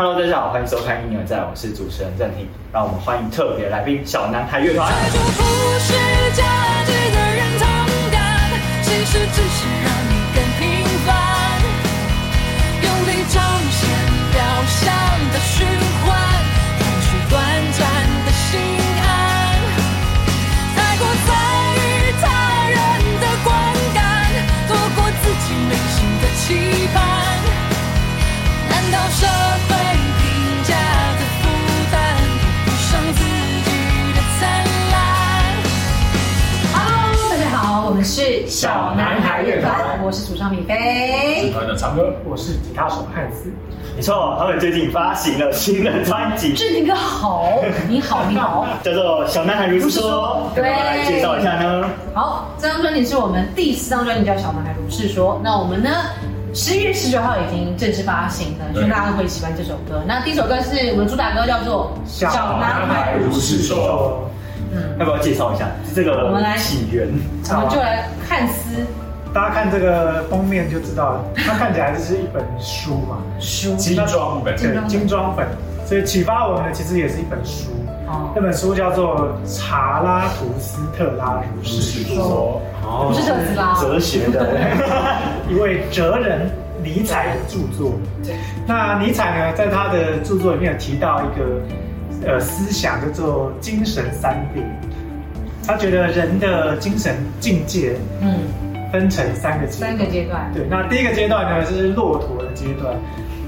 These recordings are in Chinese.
Hello，大家好，欢迎收看《一年在》，我是主持人郑婷。让我们欢迎特别来宾小男孩乐团。追逐不是价值的认同感，其实只是让你更平凡。用力彰显表象的循环，换取短暂的心安。太过在意他人的观感，错过自己内心的期盼。难道社小男孩乐团，我是主唱米菲。团的长歌，我是吉他手汉斯。没错，他们最近发行了新的专辑，志廷哥好，你好，你好。叫做《小男孩如是说》，对来介绍一下呢？好，这张专辑是我们第四张专辑，叫《小男孩如是说》。那我们呢，十一月十九号已经正式发行了，希望大家会喜欢这首歌。那第一首歌是我们主打歌，叫做《小男孩如是说，要不要介绍一下？这个我们来。起源？我们就来看诗。大家看这个封面就知道了，它看起来就是一本书嘛，书。精装本，对，精装本。所以启发我们的其实也是一本书，哦，那本书叫做《查拉图斯特拉如是说说，哦。不是特斯拉哲学的。》，一位哲人尼采的著作。对，那尼采呢，在他的著作里面有提到一个呃思想，叫做精神三病。他觉得人的精神境界嗯，分成三个阶段三个阶段，对，那第一个阶段呢是骆驼的阶段。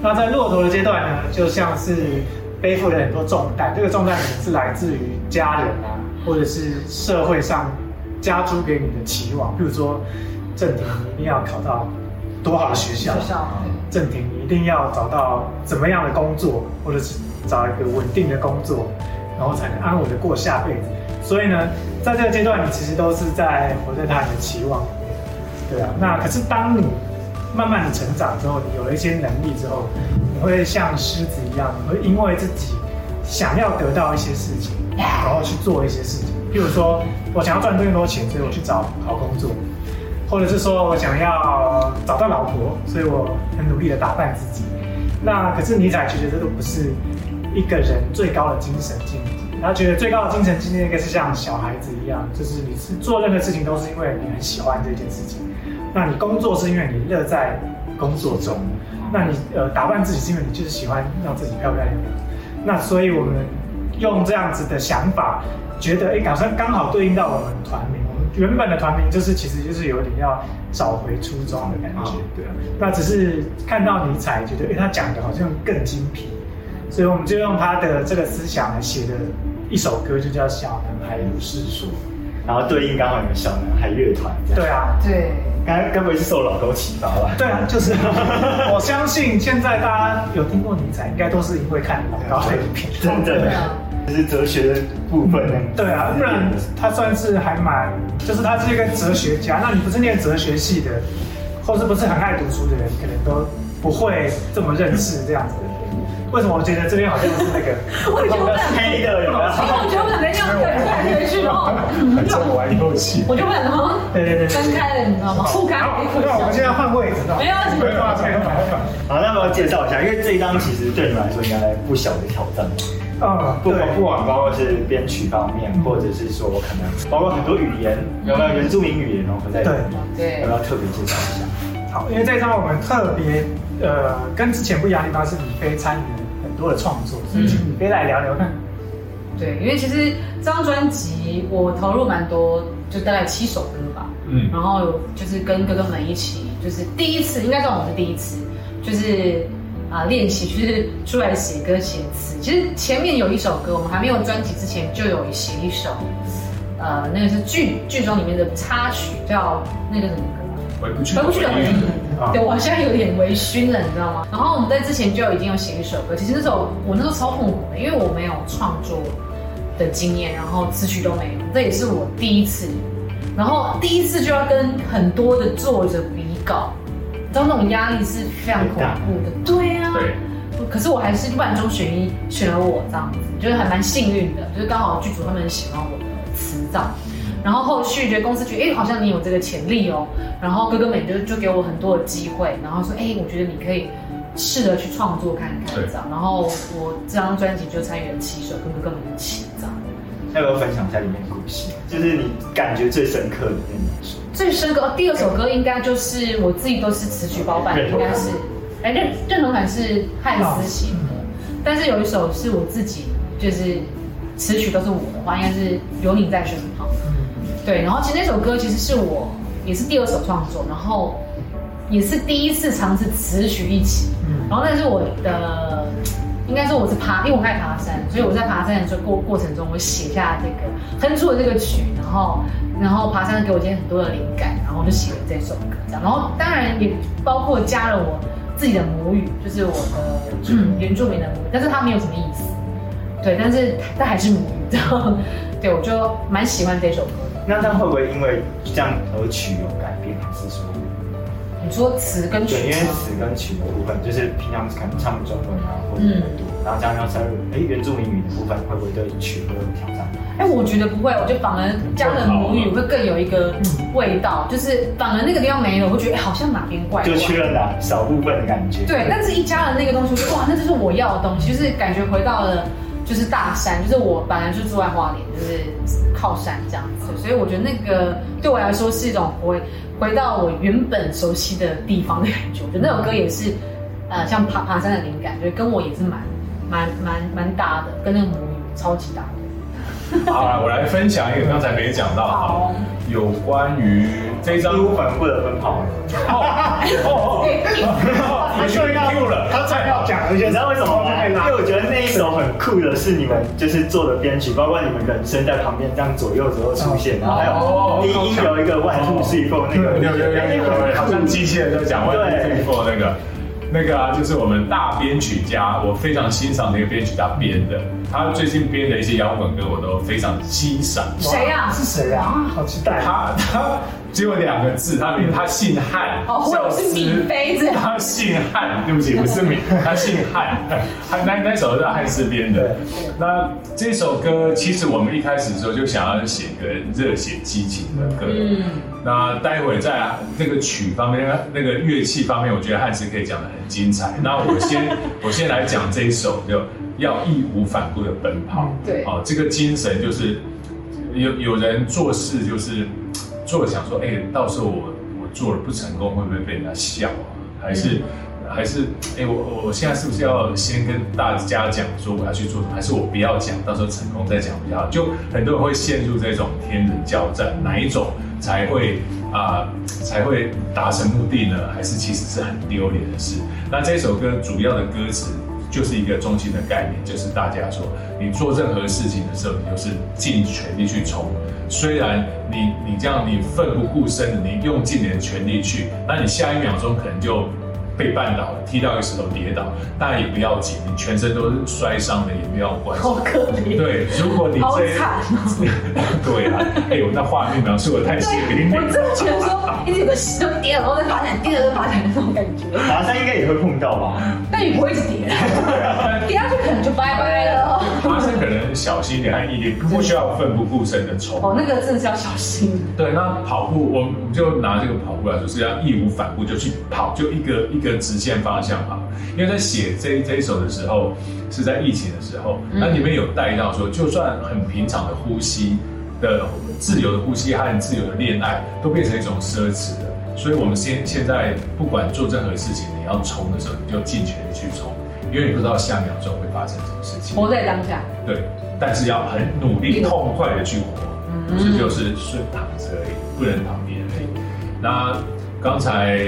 那在骆驼的阶段呢，就像是背负了很多重担，这个重担可能是来自于家人啊，或者是社会上加诸给你的期望，比如说正廷你一定要考到多好的学校，学校正廷你一定要找到怎么样的工作，或者是找一个稳定的工作，然后才能安稳的过下辈子。所以呢，在这个阶段，你其实都是在活在他人的期望。对啊，那可是当你慢慢的成长之后，你有了一些能力之后，你会像狮子一样，你会因为自己想要得到一些事情，然后去做一些事情。譬如说，我想要赚更多钱，所以我去找好工作；或者是说我想要找到老婆，所以我很努力的打扮自己。那可是尼采觉得这都不是一个人最高的精神境界。他觉得最高的精神境界应该是像小孩子一样，就是你是做任何事情都是因为你很喜欢这件事情。那你工作是因为你乐在工作中，那你呃打扮自己是因为你就是喜欢让自己漂漂亮亮。那所以我们用这样子的想法，觉得哎，好像刚好对应到我们团名。我们原本的团名就是其实就是有点要找回初衷的感觉，对啊。那只是看到尼采，觉得哎他讲的好像更精辟，所以我们就用他的这个思想来写的一首歌，就叫《小男孩如是说》。然后对应刚好你们小男孩乐团这样。对啊，对，该该不会是受老高启发吧？对啊，就是我相信现在大家有听过尼采，应该都是因为看老高的影片。真的这是哲学的部分呢。对啊，不然他算是还蛮，就是他是一个哲学家。那你不是念哲学系的，或是不是很爱读书的人，可能都不会这么认识这样子。为什么我觉得这边好像是那个 我觉得我们两个，黑的有没有？我觉得我们两个要对来对去哦，很争我一口气。我就不想说对对对对分开了，你知道吗？互开好一，那我们现在换位置，没有什么没有啊，没有没有好，那我要介绍一下，因为这一张其实对你们来说应该不小的挑战嘛，嗯，不对管不管包括是编曲方面，或者是说可能包括很多语言，有没有原住民语言哦合在里面？对要不要特别介绍一下？好，因为这一张我们特别呃跟之前不一样的地方是李飞参与了很多的创作，所以请李飞来聊聊看。对，因为其实这张专辑我投入蛮多，就大概七首歌吧。嗯，然后有就是跟哥哥们一起，就是第一次，应该算我是第一次，就是啊、练习，就是出来写歌写词。其实前面有一首歌，我们还没有专辑之前就有写一首，呃，那个是剧剧中里面的插曲，叫那个什么歌啊？回不去，回不去的回忆啊。对，我现在有点微醺了，你知道吗？然后我们在之前就已经有写一首歌，其实那首我那时候超痛苦的，因为我没有创作的经验，然后词曲都没有，这也是我第一次，然后第一次就要跟很多的作者比稿，你知道那种压力是非常恐怖的。对啊，对，可是我还是万中选一选了我这样子，就是还蛮幸运的，就是刚好剧组他们很喜欢我的词这样。然后后续觉得公司觉得，哎、好像你有这个潜力哦。然后哥哥们就就给我很多的机会，然后说，哎、我觉得你可以试着去创作看看对这样。然后我这张专辑就参与了七首，跟哥哥们一起这样。要不要分享一下里面的故事？就是你感觉最深刻的那一首。最深刻，第二首歌应该就是我自己都是词曲包办，认同感应该是，哎认认同感是汉斯写的，但是有一首是我自己，就是词曲都是我的话，应该是有你在身旁。对，然后其实那首歌其实是我也是第二首创作，然后也是第一次尝试词曲一起，嗯。然后那是我的，应该说我是爬，因为我爱爬山，所以我在爬山的时候过过程中，我写下这个哼出了这个曲，然后然后爬山给我今天很多的灵感，然后我就写了这首歌，这样，然后当然也包括加了我自己的母语，就是我的嗯原住民的母语，但是它没有什么意思，对，但是它还是母语，然后，对我就蛮喜欢这首歌的。那它会不会因为这样而曲有改变，还是说？你说词跟曲对，因为吗？词跟曲的部分，就是平常可能唱中文啊，或者嗯读，然后这样要加入哎原住民语的部分，会不会对曲会有挑战？哎，我觉得不会，我觉得反而加了母语会更有一个味道，就是反而那个地方没了，我会觉得哎好像哪边怪怪就。缺了哪少部分的感觉？对，但是一加了那个东西，我觉得哇，那就是我要的东西，就是感觉回到了就是大山，就是我本来就住在花莲，就是靠山这样子，所以我觉得那个对我来说是一种回回到我原本熟悉的地方的感觉。我觉得那首歌也是呃像爬爬山的灵感，觉得跟我也是蛮蛮蛮蛮搭的，跟那个母语超级搭的。好了，我来分享一个刚才没讲到哈好，有关于这张反顾的奔跑。哦哦，他就要 Q 了，他才要讲而且你知道为什么吗？因为我觉得那一首很酷的是你们就是做的编曲，包括你们人声在旁边这样左右左右出现，然后还哦有低音有一个 one two three four 那个，有有有有有，好像机器人在讲 one two three four 那个。那个啊，就是我们大编曲家，我非常欣赏的一个编曲家编的。他最近编的一些摇滚歌，我都非常欣赏。谁呀、是谁啊？好期待！他他只有两个字，他名他姓汉，哦我是米菲这样他姓汉，对不起，不是米，他姓汉。他那那首是汉斯编的。那这首歌其实我们一开始的时候就想要写个热血激情的歌。嗯，那待会在那个曲方面、那个乐器方面，我觉得汉斯可以讲的很精彩。那我先 我先来讲这一首，就要义无反顾的奔跑。对哦，这个精神就是有有人做事就是做了想说，哎，到时候我我做了不成功，会不会被人家笑啊？还是、还是哎，我我我现在是不是要先跟大家讲说我要去做什么？还是我不要讲，到时候成功再讲比较好？就很多人会陷入这种天人交战，哪一种才会啊、才会达成目的呢？还是其实是很丢脸的事？那这首歌主要的歌词就是一个中心的概念，就是大家说，你做任何事情的时候，你就是尽全力去冲。虽然你你这样你奋不顾身的，你用尽你的全力去，那你下一秒钟可能就被绊倒了，踢到一个石头跌倒，但也不要紧，你全身都是摔伤的也没有关系。好可怜。对，如果你好这惨对啊，哎呦，那画面描述的太血淋淋我真的觉得说，一直有个石头跌了，然后再爬起来，跌了再爬起来那种感觉。爬山应该也会碰到吧？但你不会一直跌，跌下去可能就拜拜了。可能小心一点和毅力，不需要奋不顾身的冲。哦，那个真的是要小心。对，那跑步，我们就拿这个跑步来说，是要义无反顾就去跑，就一个一个直线方向跑。因为在写这这一首的时候，是在疫情的时候，那里面有带到说，就算很平常的呼吸的自由的呼吸和自由的恋爱，都变成一种奢侈的。所以我们现现在不管做任何事情，你要冲的时候，你就尽全力去冲，因为你不知道下秒钟会发生什么事情。活在当下，对，但是要很努力、痛快的去活，不是就是顺躺着而已，不能躺平而已。那刚才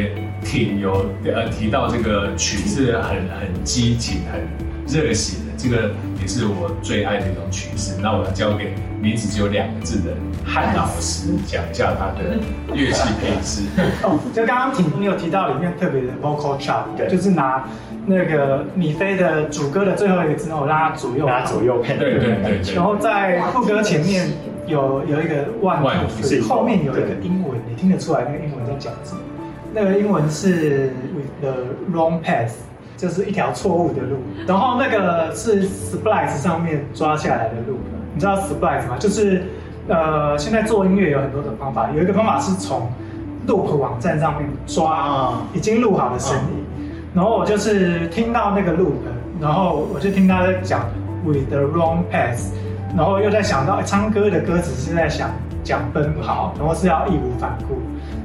King 有呃提到这个曲子很很激情、很热血的，这个也是我最爱的一种曲式。那我要交给名字只有两个字的汉老师讲一下他的乐器配置。哦，就刚刚挺你有提到里面特别的 vocal chop，对就是拿那个米菲的主歌的最后一个字，然后拉左右拉左右配。对对对对然后在副歌前面有有一个 one three，three 后面有一个英文，你听得出来那个英文在讲什么？那个英文是 with the wrong path，就是一条错误的路。然后那个是 splice 上面抓下来的路，你知道 splice 吗？就是呃，现在做音乐有很多种方法，有一个方法是从 loop 网站上面抓啊。已经录好的声音，然后我就是听到那个 loop，然后我就听他在讲 with the wrong path，然后又在想到、哎唱歌的歌词是在想讲奔跑，然后是要义无反顾，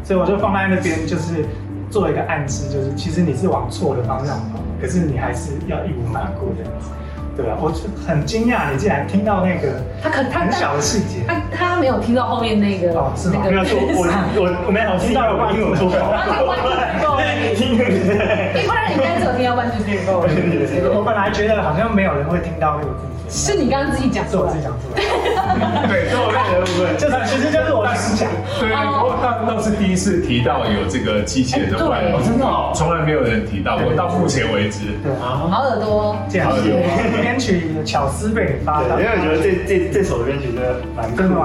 所以我就放在那边就是做一个暗示，就是其实你是往错的方向跑，可是你还是要义无反顾这样子，对吧？我就很惊讶你竟然听到那个他可他很小的细节。他他没有听到后面那个哦是吗？那个没有错，我我我没有听到我英文不好，听对不对？一般人应该只有听到 one two three four，我本来觉得好像没有人会听到那个是你刚刚自己讲出来是我自己讲出来，对，我妹的部分，就是其实就是我自己讲。对，不过他倒是第一次提到有这个机械的外哎对。貌，真的哦从来没有人提到过，到目前为止。对啊，好耳朵，这样子，编曲的巧思被你发对，到，因为我觉得这这这首编曲真的蛮酷真的。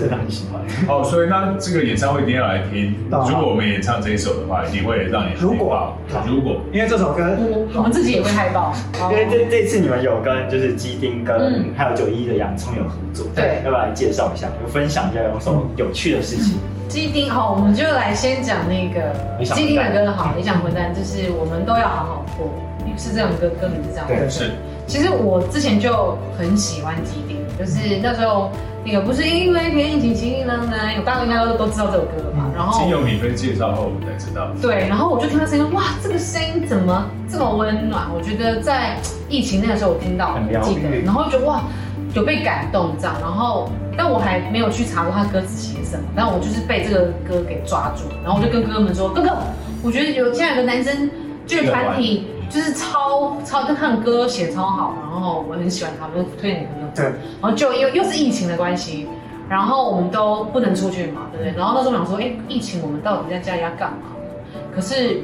真的很喜欢。哦，所以那这个演唱会一定要来听。啊如果我们演唱这一首的话，一定会让你如果如果。因为这首歌我我们自己也会嗨爆，因为这这次你们有跟就是基丁跟嗯。还有九一的洋葱有合作，对。要不要来介绍一下，有分享一下有什么有趣的事情？基丁好，我们就来先讲那个基丁的歌好，理想混蛋就是我们都要好好过，是这种歌歌名是这样。对。是。其实我之前就很喜欢基丁，就是那时候那个不是因为天气晴朗呢，有大家应该都都知道这首歌了吧？然后经由米菲介绍后，我们才知道。对，然后我就听到声音，哇，这个声音怎么这么温暖？我觉得在疫情那个时候我听到，很疗记得，愈然后觉得哇，有被感动这样，然后但我还没有去查过他歌词写什么，但我就是被这个歌给抓住，然后我就跟哥哥们说，哥哥，我觉得有现在有个男生这个团体就是超超，就他们歌写超好，然后我很喜欢他们，就推荐给哥哥。对，然后就又又是疫情的关系，然后我们都不能出去嘛，对不对？然后那时候想说，哎，疫情我们到底在家里要干嘛？可是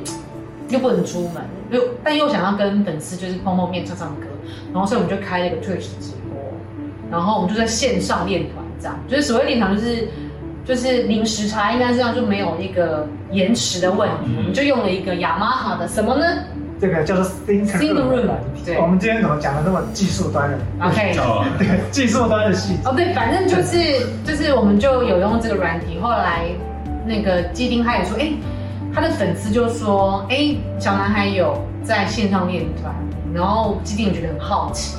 又不能出门，又但又想要跟粉丝就是碰碰面、唱唱歌，然后所以我们就开了一个 Twitch 直播，然后我们就在线上练团，这样就是所谓练团就是。就是零时差，应该这样就没有一个延迟的问题，我们就用了一个雅马哈的什么呢这个叫做 Think Think Room，对我们今天怎么讲的那么技术端的？？OK，哦，对，技术端的细节。哦，对，反正就是就是我们就有用这个软体，后来那个基丁他也说，哎，他的粉丝就说，哎，小男孩有在线上练团，然后基丁也觉得很好奇，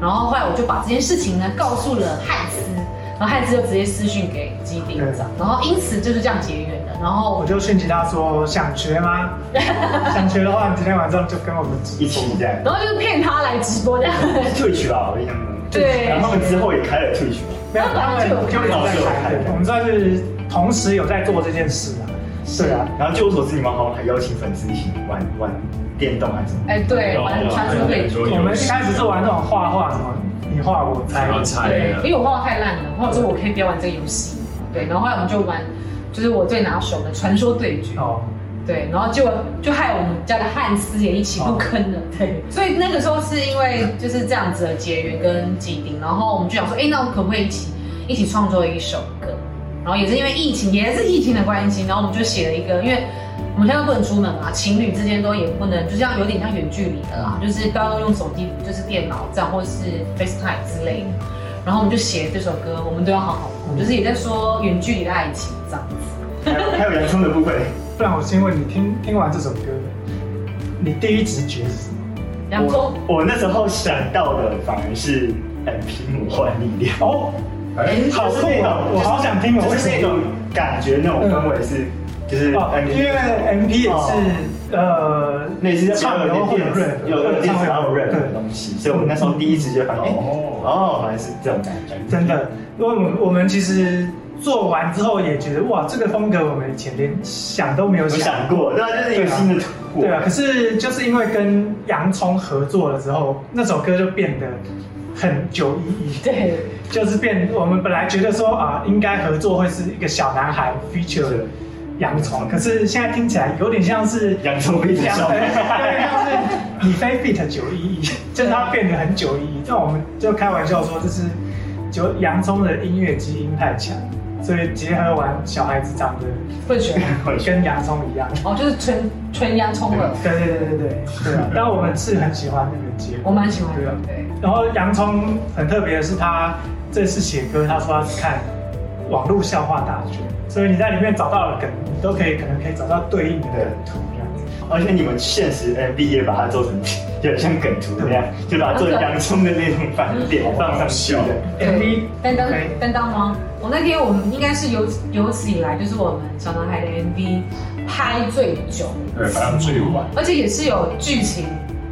然后后来我就把这件事情呢告诉了汉斯，然后汉斯就直接私讯给基丁长，然后因此就是这样结缘的，然后我就讯息他说想学吗？想学的话，你今天晚上就跟我们一起这样然后就是骗他来直播这样，，Twitch 吧，我印象中。对然后他们之后也开了 Twitch 嘛。没有，他们就一直在开，对我们算是同时有在做这件事啊。是啊，然后据我所知，你们好像还邀请粉丝一起玩玩电动还是什么？哎，对，玩传说对。我们一开始是玩那种画画，什么你画我猜对，因为我画画太烂了，或者说我可以不要玩这个游戏。对，然后后来我们就玩，就是我最拿手的传说对决。哦，对，然后就就害我们家的汉斯也一起入坑了。对，所以那个时候是因为就是这样子的结缘跟基丁，然后我们就想说，哎，那我们可不可以一起一起创作一首歌？然后也是因为疫情，也是疫情的关系，然后我们就写了一个，因为我们现在不能出门嘛，情侣之间都也不能，就像有点像远距离的啦，就是都要用手机，就是电脑这样，或者是 FaceTime 之类的。然后我们就写了这首歌，我们都要好好哭，就是也在说远距离的爱情这样子。还有洋葱的部分，不然我先问你，听听完这首歌，你第一直觉是什么？洋葱，我我那时候想到的反而是 MP 魔幻力量。哦，哎，好酷哦，我好想听哦，为什么？就是那种感觉，那种氛围是，就是哦，因为 MP 也是呃，类似唱流会有有电子然后有 rap 的对东西，所以我那时候第一直觉反应，哎，哦，哦，原来是这种感觉，真的，因为我们我们其实做完之后也觉得哇，这个风格我们以前连想都没有有想想过，对啊，就是一个新的突破，对啊，可是就是因为跟洋葱合作了之后，那首歌就变得很九一一，对，就是变我们本来觉得说啊，应该合作会是一个小男孩 feature 是洋葱，可是现在听起来有点像是洋葱变成洋，小 对，有点像是李飞 fit 九一一，就是他变得很九一一，这样我们就开玩笑说这是就洋葱的音乐基因太强，所以结合完小孩子长得混血，跟 洋葱一样。哦，就是纯纯洋葱了，对对对对对对啊！但我们是很喜欢那个结果。我蛮喜欢的对啊。对，然后洋葱很特别的是，他这次写歌，他说他是看网络笑话大全，所以你在里面找到了梗，你都可以可能可以找到对应的图这样子。而且你们现实 MV 也把它做成有点像梗图那样，就把它做洋葱的那种反点放上去的。MV 担当担当吗？我那天我们应该是有有史以来就是我们小男孩的 MV 拍最久，对，反正最晚。而且也是有剧情，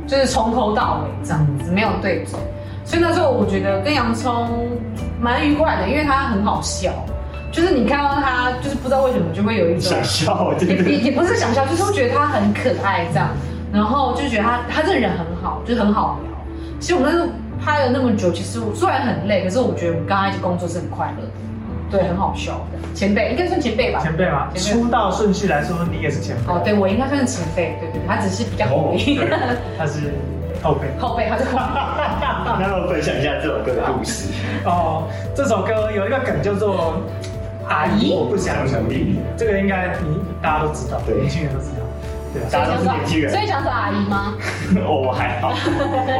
就是从头到尾这样子，没有对嘴。所以那时候我觉得跟洋葱蛮愉快的，因为他很好笑，就是你看到他，就是不知道为什么就会有一种想笑，真也也。也不是想笑，就是会觉得他很可爱这样，然后就觉得他他这个人很好，就是很好聊。其实我们那时候拍了那么久，其实我虽然很累，可是我觉得我们刚开始工作是很快乐的，对，很好笑的。前辈应该算前辈吧？前辈嘛，前辈出道顺序来说，你也是前辈。哦，对，我应该算是前辈，对对对，他只是比较他是后辈。后辈他是后辈。那我分享一下这首歌的故事。哦，这首歌有一个梗叫做“阿姨我不想努力”，这个应该你大家都知道，对年轻人都知道。对啊，大家都是年轻人所以想是阿姨吗？哦，我还好，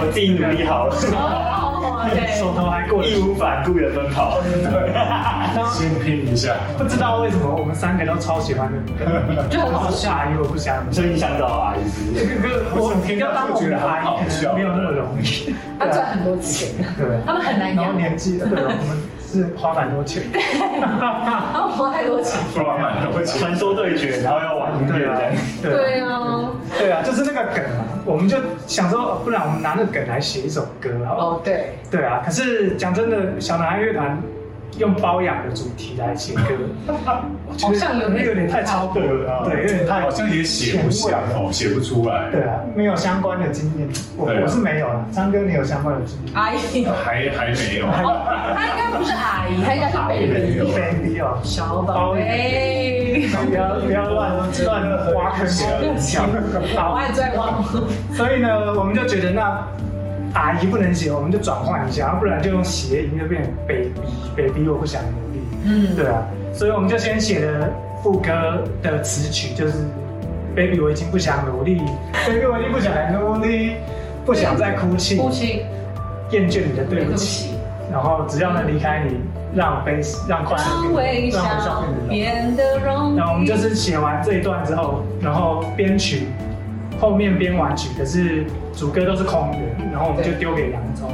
我自己努力好了，哦，对。手头还过得义无反顾的奔跑。先拼一下，不知道为什么我们三个都超喜欢的歌，就很好是 阿姨我不想。所以你想找阿姨是不是？我要当我们的阿姨没有那么容易。他赚很多钱，对，他们很难然后养，年纪，对，我们是花蛮多钱。然 后花太多钱。花蛮多钱。传说对决，然后要玩音乐对啊。，对啊对啊，就是那个梗嘛，我们就想说，哦不然我们拿那个梗来写一首歌，然后哦对，对啊，可是讲真的，小男孩乐团用包养的主题来写歌，我觉好像有得点有点太超过了，对，有点太好像也写不像哦，写不出来。对啊，没有相关的经验，我我是没有了。张哥，你有相关的经验？阿姨，还还没有。哦，他应该不是阿姨，他应该是 baby，baby 哦，小宝贝，不要不要乱乱挖坑给人跳。好爱在挖，所以呢，我们就觉得那阿姨不能写，我们就转换一下，不然就用谐音就变成 baby baby，我不想努力。嗯，对啊，所以我们就先写了副歌的词曲，就是 baby 我已经不想努力，baby 我已经不想努力，不想再哭泣，哭泣，厌倦你的对对不不起，然后只要能离开你，让悲让快乐让微变得让微笑。变得容易。然后我们就是写完这一段之后，然后编曲，后面编完曲，可是主歌都是空的，然后我们就丢给洋葱，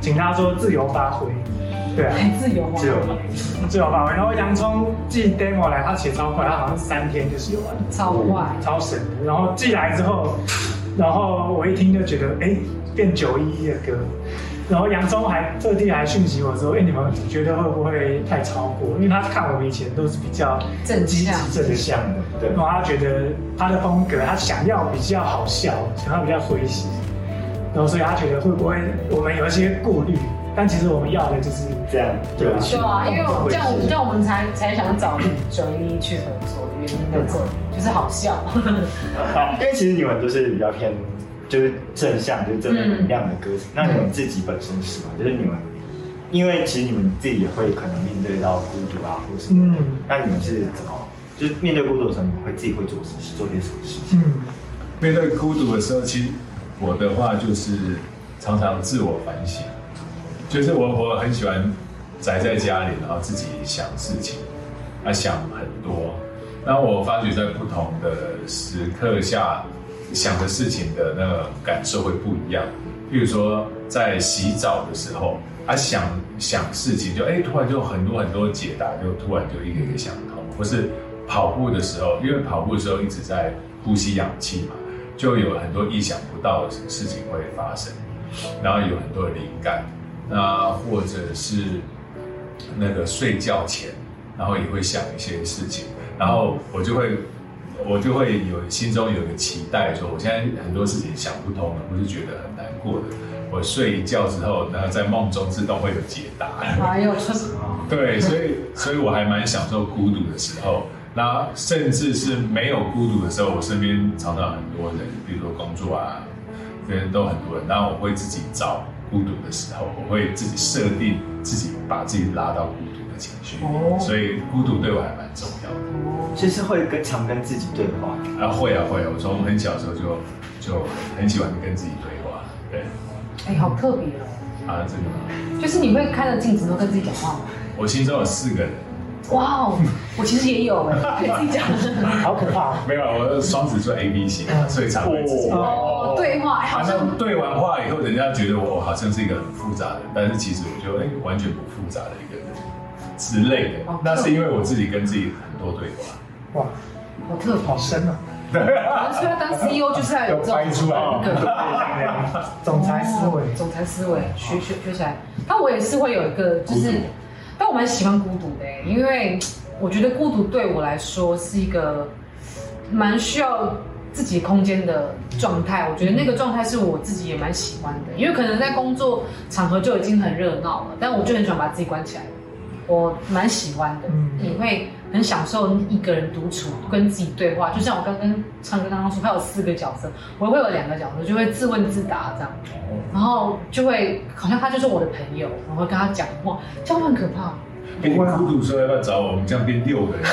请他说自由发挥，对啊，自由吗？自由 自由发挥。然后洋葱寄 demo 来，他写超快，他好像三天就写完，超快，超神的。然后寄来之后，然后我一听就觉得，哎，变九一一的歌。然后洋葱还特地还讯息我说：“哎，你们觉得会不会太超过？因为他看我们以前都是比较正积极向正向的，对。然后他觉得他的风格，他想要比较好笑，想要比较诙谐，然后所以他觉得会不会我们有一些顾虑，但其实我们要的就是这样对吧。对啊，因为我这样这样我们才才想找九一去合作的原因在这里，就是好笑。好，因为其实你们都是比较偏就是正向，就是正面能量的歌手。那你们自己本身是吗？就是你们，因为其实你们自己也会可能面对到孤独啊，或什么。嗯那你们是怎么？就是面对孤独的时候，你们会自己会做什做些什么事情？嗯面对孤独的时候，其实我的话就是常常自我反省，就是我我很喜欢宅在家里，然后自己想事情，啊想很多。那我发觉在不同的时刻下想的事情的那个感受会不一样。譬如说在洗澡的时候，啊想想事情就哎突然就很多很多解答，就突然就一个一个想通，或是跑步的时候，因为跑步的时候一直在呼吸氧气嘛，就有很多意想不到的事情会发生，然后有很多灵感，那或者是那个睡觉前，然后也会想一些事情，然后我就会我就会有心中有一个期待，说我现在很多事情想不通了，或是觉得很难过的，我睡一觉之后，然后在梦中自动会有解答。还有春对，所以所以我还蛮享受孤独的时候。那甚至是没有孤独的时候，我身边常常很多人，比如说工作啊，这边都很多人。那我会自己找孤独的时候，我会自己设定自己把自己拉到孤独的情绪。哦所以孤独对我还蛮重要的。就是会跟常跟自己对话。啊，会啊会啊，我从很小的时候就就很喜欢跟自己对话。对哎，好特别哦，啊，真的吗？就是你会看着镜子，然后跟自己讲话吗？我心中有四个人，哇哦，我其实也有哎，可以自己讲。好可怕。没有，我双子座 A B 型，所以常会自己。哦，对话哎好像好像对完话以后，人家觉得我好像是一个很复杂的，但是其实我就哎、完全不复杂的一个人之类的哦。那是因为我自己跟自己很多对话。哇，好特。好深啊！可能说要当 CEO 就是要有 这种掰出来一个总裁思维，总裁思维学学学起来。但我也是会有一个，就是，但我蛮喜欢孤独的欸，因为我觉得孤独对我来说是一个蛮需要自己空间的状态。我觉得那个状态是我自己也蛮喜欢的，因为可能在工作场合就已经很热闹了，但我就很喜欢把自己关起来。我蛮喜欢的，嗯你会很享受一个人独处，跟自己对话。就像我刚跟唱歌刚刚说，他有四个角色，我会有两个角色，就会自问自答这样。然后就会好像他就是我的朋友，然后跟他讲话，这样很可怕。跟你孤独说要不要找我？我们这样变六个人，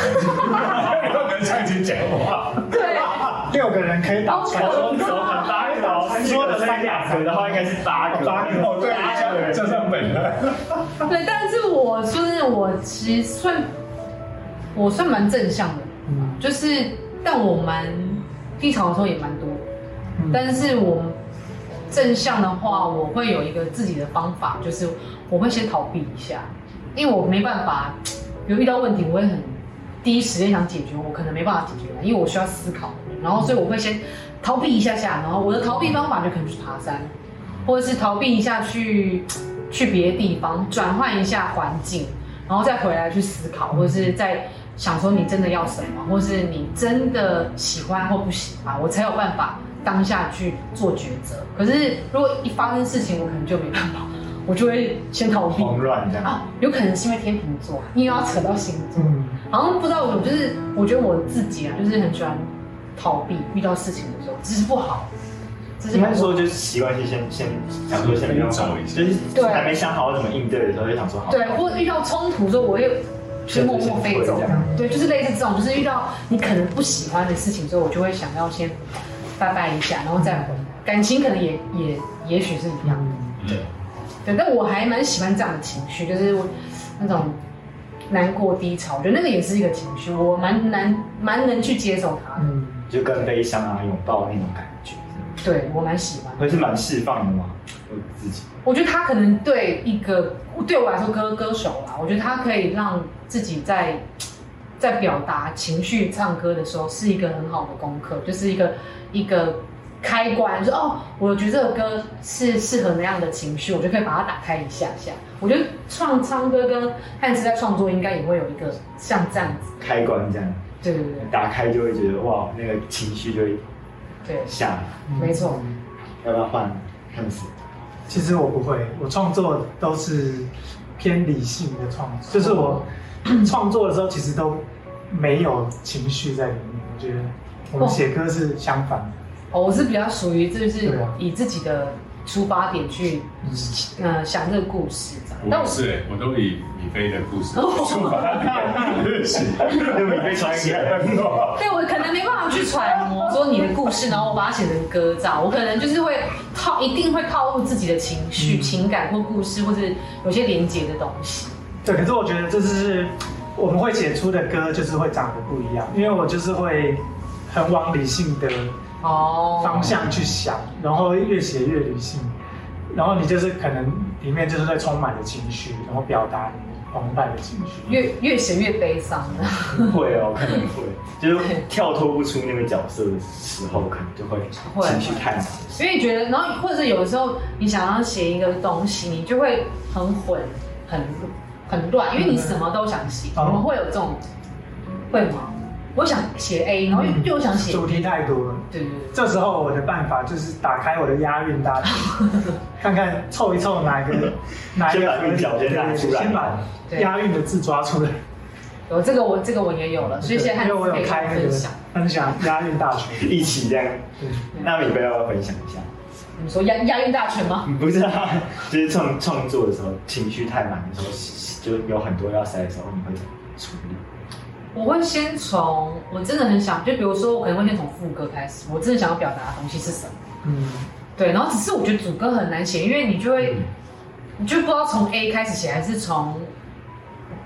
六个人在一起讲话。对，六个人可以打传说手很八个哦，说的三两个的话应该是八个，八个哦，对，加加上本了。对，但是我说真的，我其实算我算蛮正向的，嗯。就是但我蛮低潮的时候也蛮多，嗯。但是我正向的话，我会有一个自己的方法，就是我会先逃避一下，因为我没办法，比如遇到问题，我会很第一时间想解决，我可能没办法解决，因为我需要思考，然后所以我会先逃避一下下，然后我的逃避方法就可能去爬山，或者是逃避一下去去别的地方，转换一下环境，然后再回来去思考，或者是再想说你真的要什么，或是你真的喜欢或不喜欢，我才有办法当下去做抉择。可是如果一发生事情，我可能就没办法，我就会先逃避。慌乱这样。啊，有可能是因为天秤座，因为要扯到星座，嗯好像不知道为什么，就是我觉得我自己啊，就是很喜欢逃避遇到事情的时候，只是不好，只是应该说就是习惯性先先想说先不用先走一下就是对还没想好怎么应对的时候，就想说好。对，或者遇到冲突的时候，我又就默默飞走这样。对，就是类似这种，就是遇到你可能不喜欢的事情之后，我就会想要先拜拜一下，然后再回来。感情可能也也也许是一样的，嗯对，对，但我还蛮喜欢这样的情绪，就是我那种难过低潮，我觉得那个也是一个情绪，我蛮难蛮能去接受它的。嗯，就跟悲伤啊、拥抱那种感觉，对我蛮喜欢的。会是蛮释放的嘛？我自己我觉得他可能对一个对我来说歌歌手啦，我觉得他可以让自己在在表达情绪、唱歌的时候是一个很好的功课，就是一个一个开关，说哦，我觉得这个歌是适合那样的情绪，我就可以把它打开一下下。我觉得创唱歌跟汉斯在创作应该也会有一个像这样子，开关这样对对对打开就会觉得哇，那个情绪就会对，下。没错。要不要换汉斯？其实我不会，我创作都是偏理性的创作，就是我创作的时候其实都没有情绪在里面。我觉得我们写歌是相反的，哦，我是比较属于就是以自己的出发点去，呃，想这个故事这样。但我我是哎，我都以米菲的故事哦出发点，是，因为被传染。对我可能没办法去揣摩 说你的故事，然后我把它写成歌这样，我可能就是会套，一定会套入自己的情绪、情感或故事，或者有些连结的东西。对。可是我觉得这是我们会写出的歌，就是会长得不一样，因为我就是会很往理性的哦，方向去想，然后越写越理性，然后你就是可能里面就是在充满了情绪，然后表达你澎湃的情绪。越越写越悲伤的。会哦，可能会，就是跳脱不出那个角色的时候，可能就会会情绪太满。因为觉得，然后或者有的时候你想要写一个东西，你就会很混、很很乱，因为你什么都想写。哦我们会有这种，会吗？我想写 A，然后嗯又又想写主题太多了。对对对。这时候我的办法就是打开我的押韵大全，看看凑一凑哪一个 哪一个先把韵脚先拿出来先把押韵的字抓出来。有这个我这个我也有了，所以现在因为我有开那个我分享。分享押韵大全。一起这样。对，那米菲要不要分享一下？你说押押韵大全吗？不是啊，就是创创作的时候情绪太满的时候，就有很多要塞的时候，你会怎么处理？我会先从我真的很想，就比如说我可能会先从副歌开始，我真的想要表达的东西是什么。嗯，对，然后只是我觉得主歌很难写，因为你就会，你就不知道从 A 开始写还是从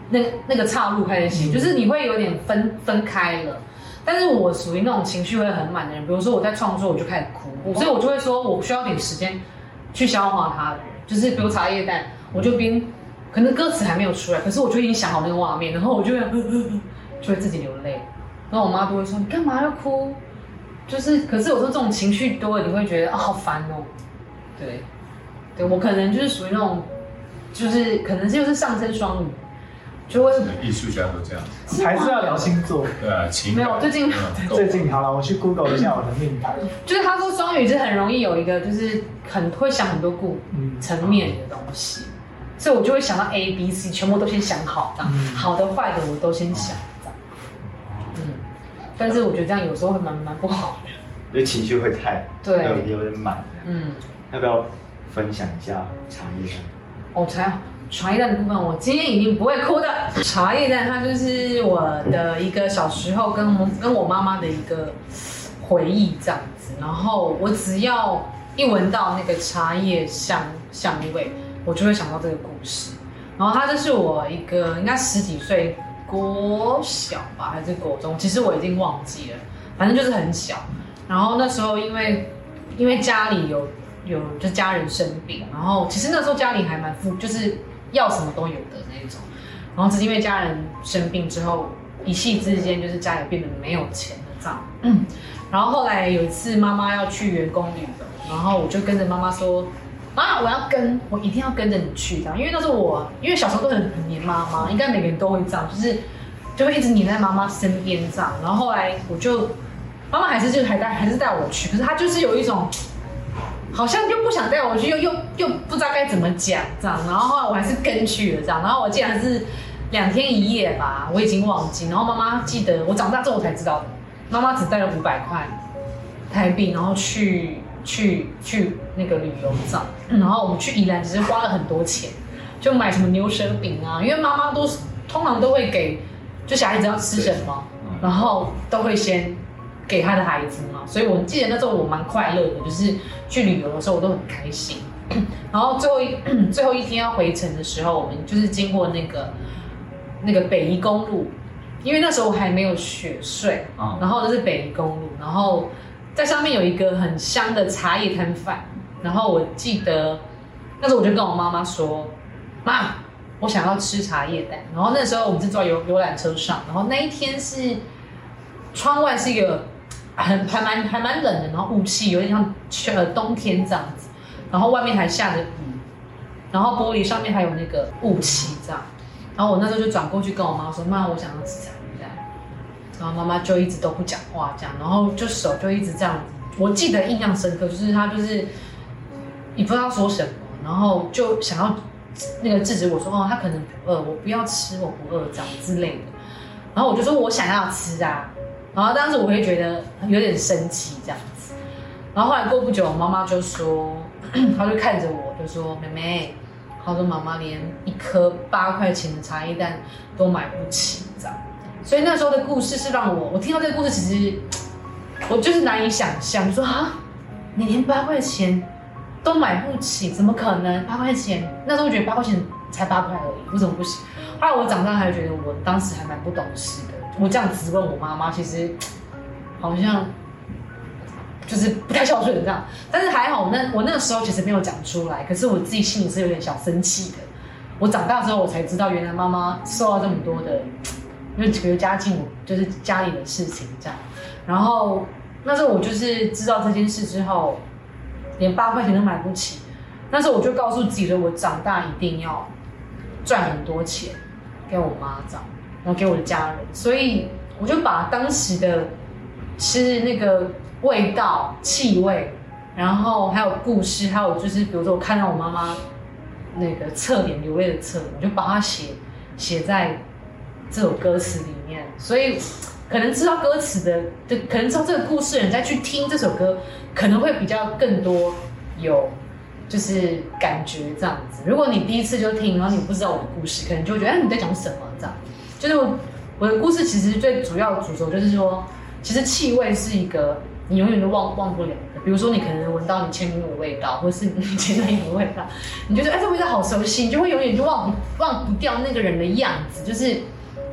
那那个岔路开始写，就是你会有点分分开了。但是我属于那种情绪会很满的人，比如说我在创作，我就开始哭，所以我就会说我需要点时间去消化它的人，就是比如茶叶蛋，我就边可能歌词还没有出来，可是我就已经想好那个画面，然后我就会就会自己流泪，然后我妈都会说你干嘛要哭？就是，可是有时候这种情绪多了，你会觉得啊、好烦哦。对，对我可能就是属于那种，就是可能就是上升双鱼，就会艺术家都这样子，还是要聊星座。对啊，情没有最近嗯 最近好了，我去 Google 一下我的命盘。就是他说双鱼是很容易有一个就是很会想很多顾嗯。层面的东西，所以我就会想到 A、B、C 全部都先想好，嗯。好的坏的我都先想，嗯，但是我觉得这样有时候会蛮蛮不好的。就情绪会太对有有点满。嗯，要不要分享一下茶叶蛋？哦，茶茶叶蛋的部分，我今天一定不会哭的。茶叶蛋它就是我的一个小时候跟我跟我妈妈的一个回忆这样子。然后我只要一闻到那个茶叶香香味，我就会想到这个故事。然后它就是我一个应该十几岁国小吧，还是国中，其实我已经忘记了，反正就是很小。然后那时候因为因为家里有有就家人生病，然后其实那时候家里还蛮富，就是要什么都有的那种。然后只是因为家人生病之后，一夕之间就是家里变得没有钱了这样。嗯，然后后来有一次妈妈要去员工旅游，然后我就跟着妈妈说。妈，我要跟，我一定要跟着你去这样，因为那时候我，因为小时候都很黏妈妈，应该每个人都会这样，就是就会一直黏在妈妈身边这样。然后后来我就，妈妈还是就还带还是带我去，可是她就是有一种，好像又不想带我去，又又又不知道该怎么讲这样。然后后来我还是跟去了这样，然后我竟然是两天一夜吧，我已经忘记。然后妈妈记得，我长大之后我才知道，妈妈只带了五百块台币，然后去去去那个旅游这样。然后我们去宜兰，只是花了很多钱，就买什么牛舌饼啊，因为妈妈都是通常都会给，就小孩子要吃什么，然后都会先给他的孩子嘛。所以我记得那时候我蛮快乐的，就是去旅游的时候我都很开心。然后最后一 最后一天要回程的时候，我们就是经过那个那个北宜公路，因为那时候还没有雪隧，嗯然后就是北宜公路，然后在上面有一个很香的茶叶摊贩，然后我记得那时候我就跟我妈妈说，妈，我想要吃茶叶蛋。然后那时候我们是坐游游览车上，然后那一天是窗外是一个很还蛮还蛮冷的，然后雾气有点像呃冬天这样子，然后外面还下着雨，然后玻璃上面还有那个雾气这样。然后我那时候就转过去跟我妈说：“妈，我想要吃茶。”然后妈妈就一直都不讲话，这样，然后就手就一直这样子。我记得印象深刻，就是她就是你不知道说什么，然后就想要那个制止我说：“哦，他可能不饿，我不要吃，我不饿这样之类的。”然后我就说：“我想要吃啊。”然后当时我会觉得有点生气这样子。然后后来过不久，妈妈就说，她就看着我就说：“妹妹。”她说：“妈妈连一颗八块钱的茶叶蛋都买不起，这样。”所以那时候的故事是让我，我听到这个故事，其实我就是难以想象，说啊，你连八块钱都买不起，怎么可能？八块钱，那时候我觉得八块钱才八块而已，为什么不行？后来我长大还觉得我当时还蛮不懂事的，我这样质问我妈妈，其实好像就是不太孝顺这样。但是还好，我那我那个时候其实没有讲出来，可是我自己心里是有点小生气的。我长大之后，我才知道原来妈妈受到这么多的，因为觉得家境就是家里的事情这样。然后那时候我就是知道这件事之后，连八块钱都买不起。那时候我就告诉自己说，我长大一定要赚很多钱给我妈找，然后给我的家人。所以我就把当时的吃那个味道、气味，然后还有故事，还有就是比如说我看到我妈妈那个侧脸流泪的侧脸，我就把它写写在这首歌词里面。所以可能知道歌词的，就可能知道这个故事的人再去听这首歌，可能会比较更多有就是感觉这样子。如果你第一次就听，然后你不知道我的故事，可能就会觉得哎你在讲什么这样。就是我我的故事其实最主要的主轴就是说，其实气味是一个你永远都忘忘不了的。比如说，你可能闻到你前女友的味道，或是你前男友的味道，你就觉得哎，这味道好熟悉，你就会永远就忘忘不掉那个人的样子，就是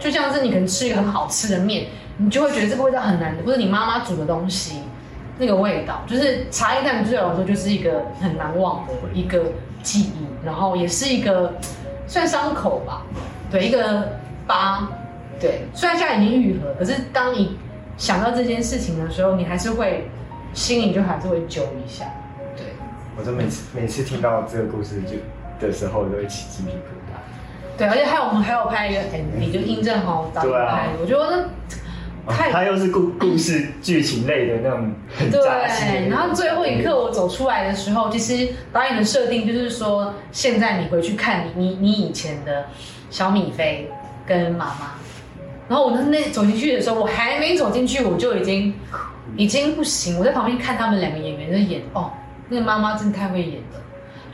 就像是你可能吃一个很好吃的面，你就会觉得这个味道很难，或者你妈妈煮的东西那个味道，就是茶叶蛋对我来说就是一个很难忘的一个记忆，然后也是一个算伤口吧，对，一个疤，对，虽然现在已经愈合，可是当你想到这件事情的时候，你还是会心里就还是会揪一下，对。我就每次每次听到这个故事就的时候，都会起鸡皮疙瘩。对，而且还有我们还有拍一个 MV，就印证好导演对啊。拍，我觉得那太他又是故故事剧情类的那种很扎心对，然后最后一刻我走出来的时候，其实导演的设定就是说，现在你回去看你你你以前的小米菲跟妈妈，然后我那那走进去的时候，我还没走进去，我就已经已经不行，我在旁边看他们两个演员在演，哦，那个妈妈真的太会演了，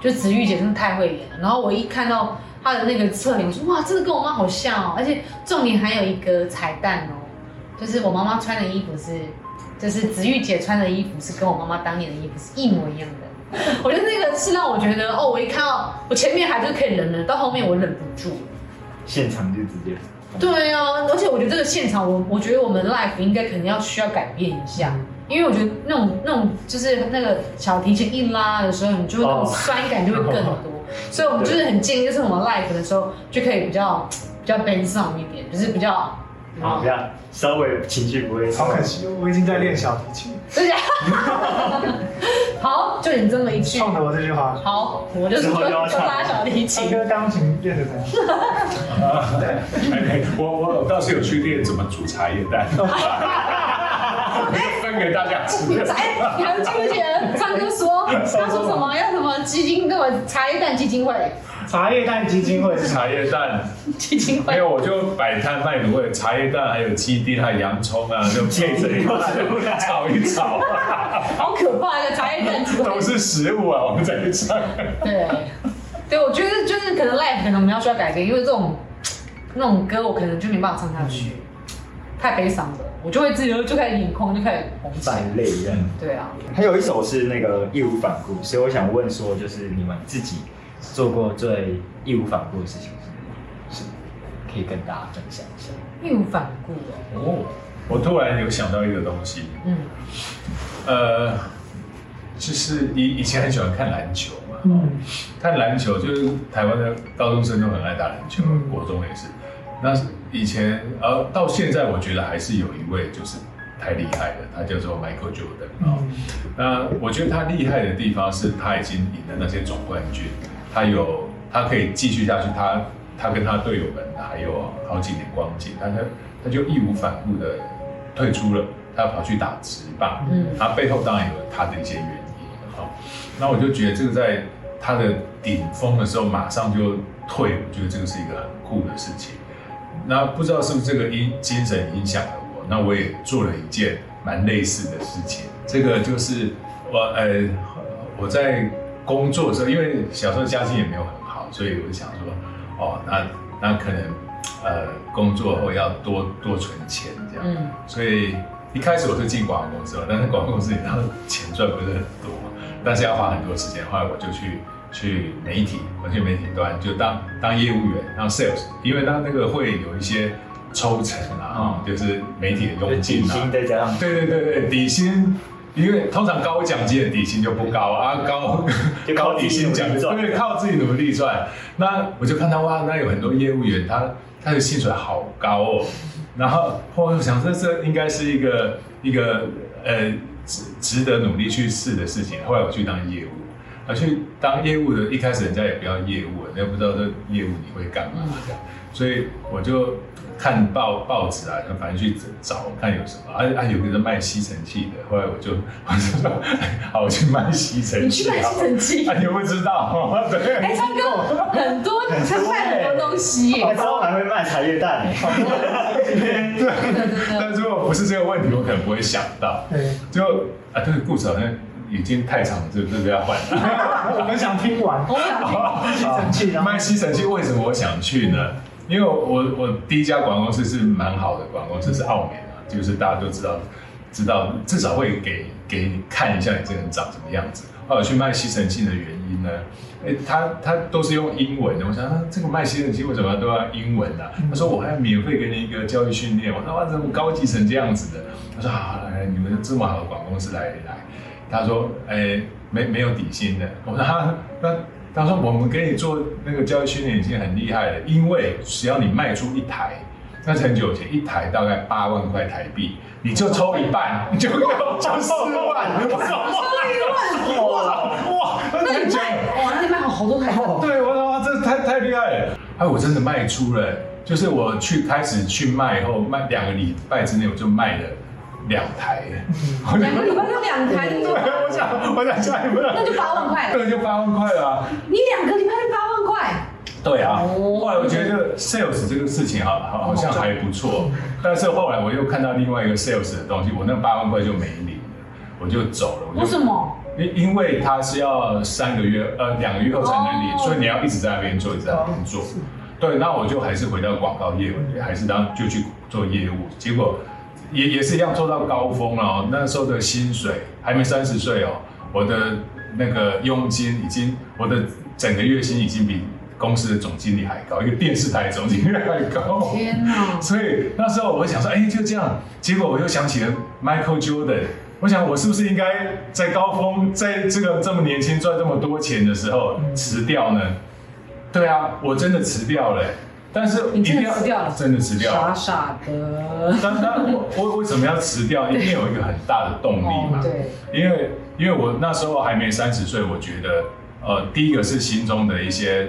就子玉姐真的太会演了。然后我一看到她的那个侧脸，我说哇，真的跟我妈好像哦，而且重点还有一个彩蛋哦，就是我妈妈穿的衣服是，就是子玉姐穿的衣服是跟我妈妈当年的衣服是一模一样的。我觉得那个是让我觉得哦，我一看到我前面还是可以忍忍，到后面我忍不住。现场就直接。对啊，而且我觉得这个现场，我我觉得我们 life 应该可能要需要改变一下，因为我觉得那种那种就是那个小提琴一拉的时候，你就那种酸感就会更多，所以我们就是很建议，就是我们 live 的时候就可以比较比较悲伤一点，就是比较。好，比较稍微情绪不会。好可惜，我已经在练小提琴，对呀。好，就你这么一句。冲着我这句话。好，我就是就拉小提琴唱。歌钢琴练得怎样？哎我我倒是有去练怎么煮茶叶蛋，分给大家吃。哎，你还记不记得唱歌说他说什么要什么基金那个茶叶蛋基金会茶叶蛋基金会是？茶叶蛋，基金会没有我就摆摊卖卤味，茶叶蛋还有鸡丁还有洋葱啊，就配着一块炒一炒，好可怕的茶叶蛋基金会都。是食物啊，我们在唱。对，对，我觉得就是可能 live 可能我们要需要改变，因为这种那种歌我可能就没办法唱下去，太悲伤了，我就会自己就就开始眼眶就开始红起来。泛泪这样。对啊，还有一首是那个义无反顾，所以我想问说，就是你们自己做过最义无反顾的事情是什么？是可以跟大家分享一下。义无反顾哦。哦，我突然有想到一个东西，嗯呃，就是以以前很喜欢看篮球嘛，嗯，看篮球就是台湾的高中生都很爱打篮球，嗯国中也是。那以前呃到现在，我觉得还是有一位就是太厉害了，他叫做 Michael Jordan 啊、嗯那我觉得他厉害的地方是他已经赢了那些总冠军，他有他可以继续下去，他他跟他队友们还有好几年光景，他他他就义无反顾的退出了，他跑去打职棒，嗯他背后当然有他的一些原因哈。那我就觉得这个在他的顶峰的时候马上就退，我觉得这个是一个很酷的事情。那不知道是不是这个因精神影响了我，那我也做了一件蛮类似的事情。这个就是我呃我在工作的时候，因为小时候家境也没有很好，所以我就想说，哦，那那可能呃工作后要多多存钱这样。嗯所以一开始我是进广告公司嘛，但是广告公司你知道钱赚不是很多，但是要花很多时间。后来我就去去媒体，我去媒体端就当当业务员，当 sales，因为他那个会有一些抽成啊，哈、就是媒体的佣金啊，薪再加上对对对对，底薪。因为通常高奖金的底薪就不高啊，高 就靠高底薪奖对，靠自己努力赚。那我就看到哇，那有很多业务员，他他的薪水好高哦。然后后来我想这，这应该是一个一个呃值值得努力去试的事情。后来我去当业务，啊，去当业务的，一开始人家也不要业务，人家不知道这业务你会干嘛这样，所以我就看报报纸啊，反正去找看有什么，啊啊有个人卖吸尘器的，后来我就我就说，好，我去卖吸尘器，你去卖吸尘器啊，你又不知道，对，哎，唱歌很多，他卖很多东西耶那。之后还会卖茶叶蛋呢。真的真的。但如果不是这个问题，我可能不会想到。对，就啊，这个故事好像已经太长了，是不是要换？我们想听完。我想吸尘器，卖吸尘器为什么我想去呢？因为我我第一家广告公司是蛮好的广告公司，是澳美啊，就是大家都知道，知道，至少会给给你看一下你这个人长什么样子。后来我去卖吸尘器的原因呢，哎，他他都是用英文的。我想，啊、这个卖吸尘器为什么都要英文呢、他说我还要免费给你一个教育训练。我说哇，怎么高级成这样子的？他说好，来，你们这么好的广告公司来来。他说，哎，没没有底薪的。我说他那。他说：“我们给你做那个教育训练已经很厉害了，因为只要你卖出一台，那是很久以前，一台大概八万块台币，你就抽一半，你就有就四万，哇哇，那你卖，哇，那你卖好好多台哦。对，我说哇，这太太厉害了！哎，我真的卖出了，就是我去开始去卖以后，卖两个礼拜之内我就卖了两台，两个礼拜就两台，对，我想我想家里面，那就八万块了。对，就八万块了啊。你两个礼拜就八万块，对啊，哦后来我觉得 sales 这个事情好好好像还不错，但是后来我又看到另外一个 sales 的东西，我那八万块就没领了，我就走了。我就为什么？因因为他是要三个月呃两个月后才能领，哦所以你要一直在那边做，一直在那边做。对，那我就还是回到广告业务，还是当就去做业务，结果也也是一样做到高峰了、哦。那时候的薪水还没三十岁哦，我的那个佣金已经，我的整个月薪已经比公司的总经理还高，一个电视台总经理还高。天哪！所以那时候我想说，哎，就这样。结果我又想起了 Michael Jordan，我想我是不是应该在高峰，在这个这么年轻赚这么多钱的时候辞掉呢？对啊，我真的辞掉了，但是你真的一定要真的辞掉傻了。傻的。但但我我为什么要辞掉？一定有一个很大的动力嘛。哦对，因为因为我那时候还没三十岁，我觉得呃，第一个是心中的一些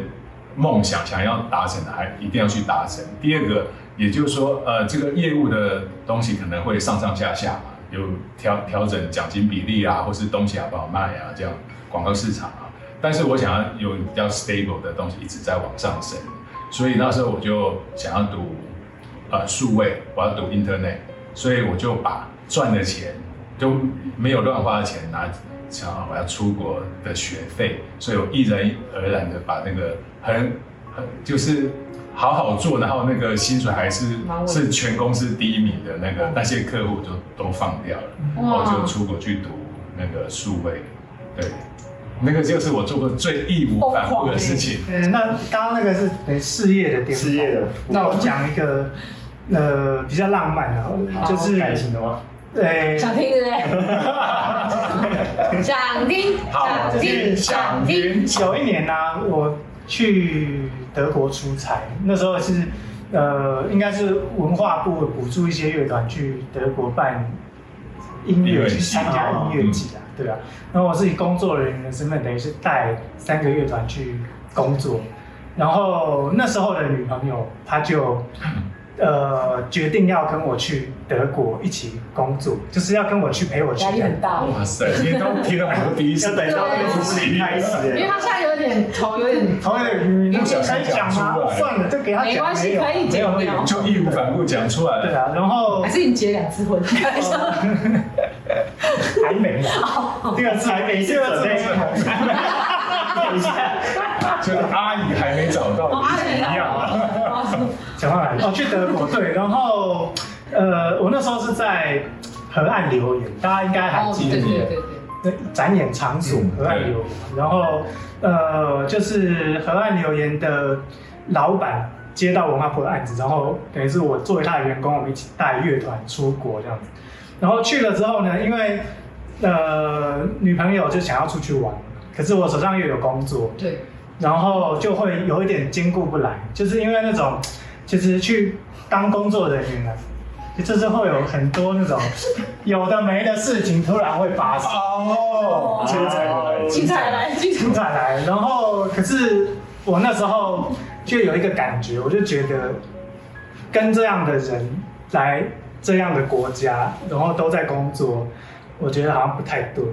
梦想想要达成的，还一定要去达成。第二个，也就是说，呃，这个业务的东西可能会上上下下嘛，有调调整奖金比例啊，或是东西好不好卖啊，这样广告市场啊。但是我想要有比较 stable 的东西一直在往上升，所以那时候我就想要读呃数位，我要读 Internet，所以我就把赚的钱都没有乱花的钱拿，想要我要出国的学费，所以我毅然而然的把那个很很就是好好做，然后那个薪水还是是全公司第一名的那个那些客户就都放掉了，然后就出国去读那个数位，对。那个就是我做过最义无反顾的事情。嗯，那刚刚那个是等于事业的巅峰，事业的那我讲一个呃比较浪漫的就是感情的吗？对想听对不对？想听，好想听，想听。有一年呢、我去德国出差，那时候是呃，应该是文化部补助一些乐团去德国办音乐参加音乐节啊，对啊。然后我是以工作人员的身份，等于是带三个乐团去工作。然后那时候的女朋友，她就 呃决定要跟我去德国一起工作，就是要跟我去陪我去压力很大，哇塞，今天都听了很多第一次 要，等到对从零开始因为耶，他现在有点头有点同样的语不小心可以讲出？来算了，就给他讲，没关系可以没有就义无反顾讲出来了。对啊，然后还是你结两次婚？还没啊，第二次还没，第二次没等一下，就是阿姨还没找到，哦阿姨一样啊。讲到哪里？哦，去德国对，然后呃，我那时候是在河岸留言，大家应该还哦，记得对对对对，那展演场所嗯河岸留言，然后呃，就是河岸留言的老板接到文化部的案子，然后等于是我作为他的员工，我们一起带乐团出国这样子。然后去了之后呢，因为呃女朋友就想要出去玩，可是我手上又有工作，对，然后就会有一点兼顾不来，就是因为那种其实去当工作人员啊，就是会有很多那种有的没的事情突然会发生。哦，精彩来精彩来，精彩来，然后可是我那时候就有一个感觉，我就觉得跟这样的人来这样的国家，然后都在工作，我觉得好像不太对。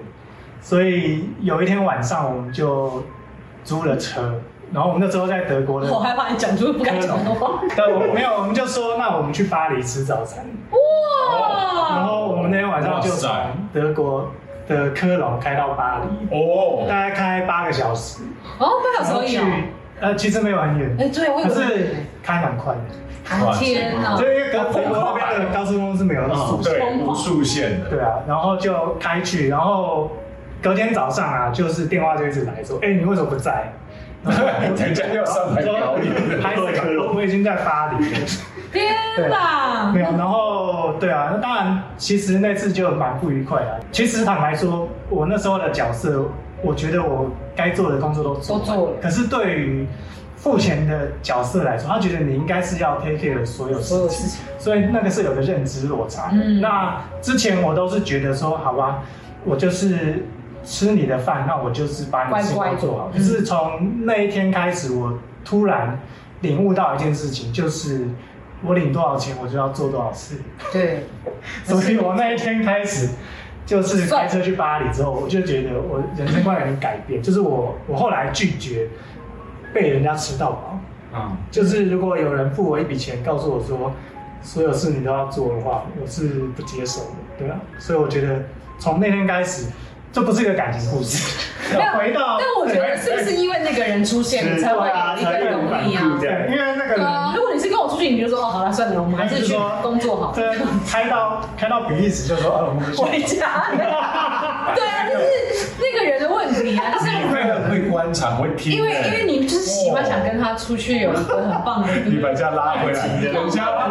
所以有一天晚上，我们就租了车，然后我们那时候在德国的，我害怕你讲出不该讲的话。对，我没有，我们就说那我们去巴黎吃早餐，哇然哇！后我们那天晚上就从德国的科隆开到巴黎，哦大，概开八个小时。哦，八小时而已去哦。呃，其实没有很远，哎，对，我以为可是开蛮快的，啊天哪就！因为高美国那边的高速公路是没有那速限，对，无数线的，对啊，然后就开去，然后隔天早上啊，就是电话就一直来说，哎，你为什么不在？人家要上来表演，拍摄我我已经在巴黎了。天哪没！有，然后对啊，那当然，其实那次就蛮不愉快的。其实坦白说，我那时候的角色，我觉得我该做的工作都做完都做了可是对于付钱的角色来说，他觉得你应该是要 take care 所有事情，所以那个是有个认知落差的。嗯那之前我都是觉得说，好吧，我就是吃你的饭，那我就是把你事情做好。嗯可是从那一天开始，我突然领悟到一件事情，就是我领多少钱，我就要做多少事。对，所以我那一天开始，就是开车去巴黎之后，我就觉得我人生观有点改变，就是我我后来拒绝被人家吃到饱。嗯，就是如果有人付我一笔钱，告诉我说所有事你都要做的话，我是不接受的，对啊。所以我觉得从那天开始，这不是一个感情故事，要回到。但我觉得是不是因为那个人出现，你才会有一个动力啊？对，因为那个。如果你是跟我出去，你就说哦，好了，算了，我们还是去工作好了。对，开到开到比利时就说，哦，我们。回家。是 那个人的问题啊，就是你会很会观察，会听，因为因为你就是喜欢想跟他出去有一个很棒的地你把人家拉回来，人 家拉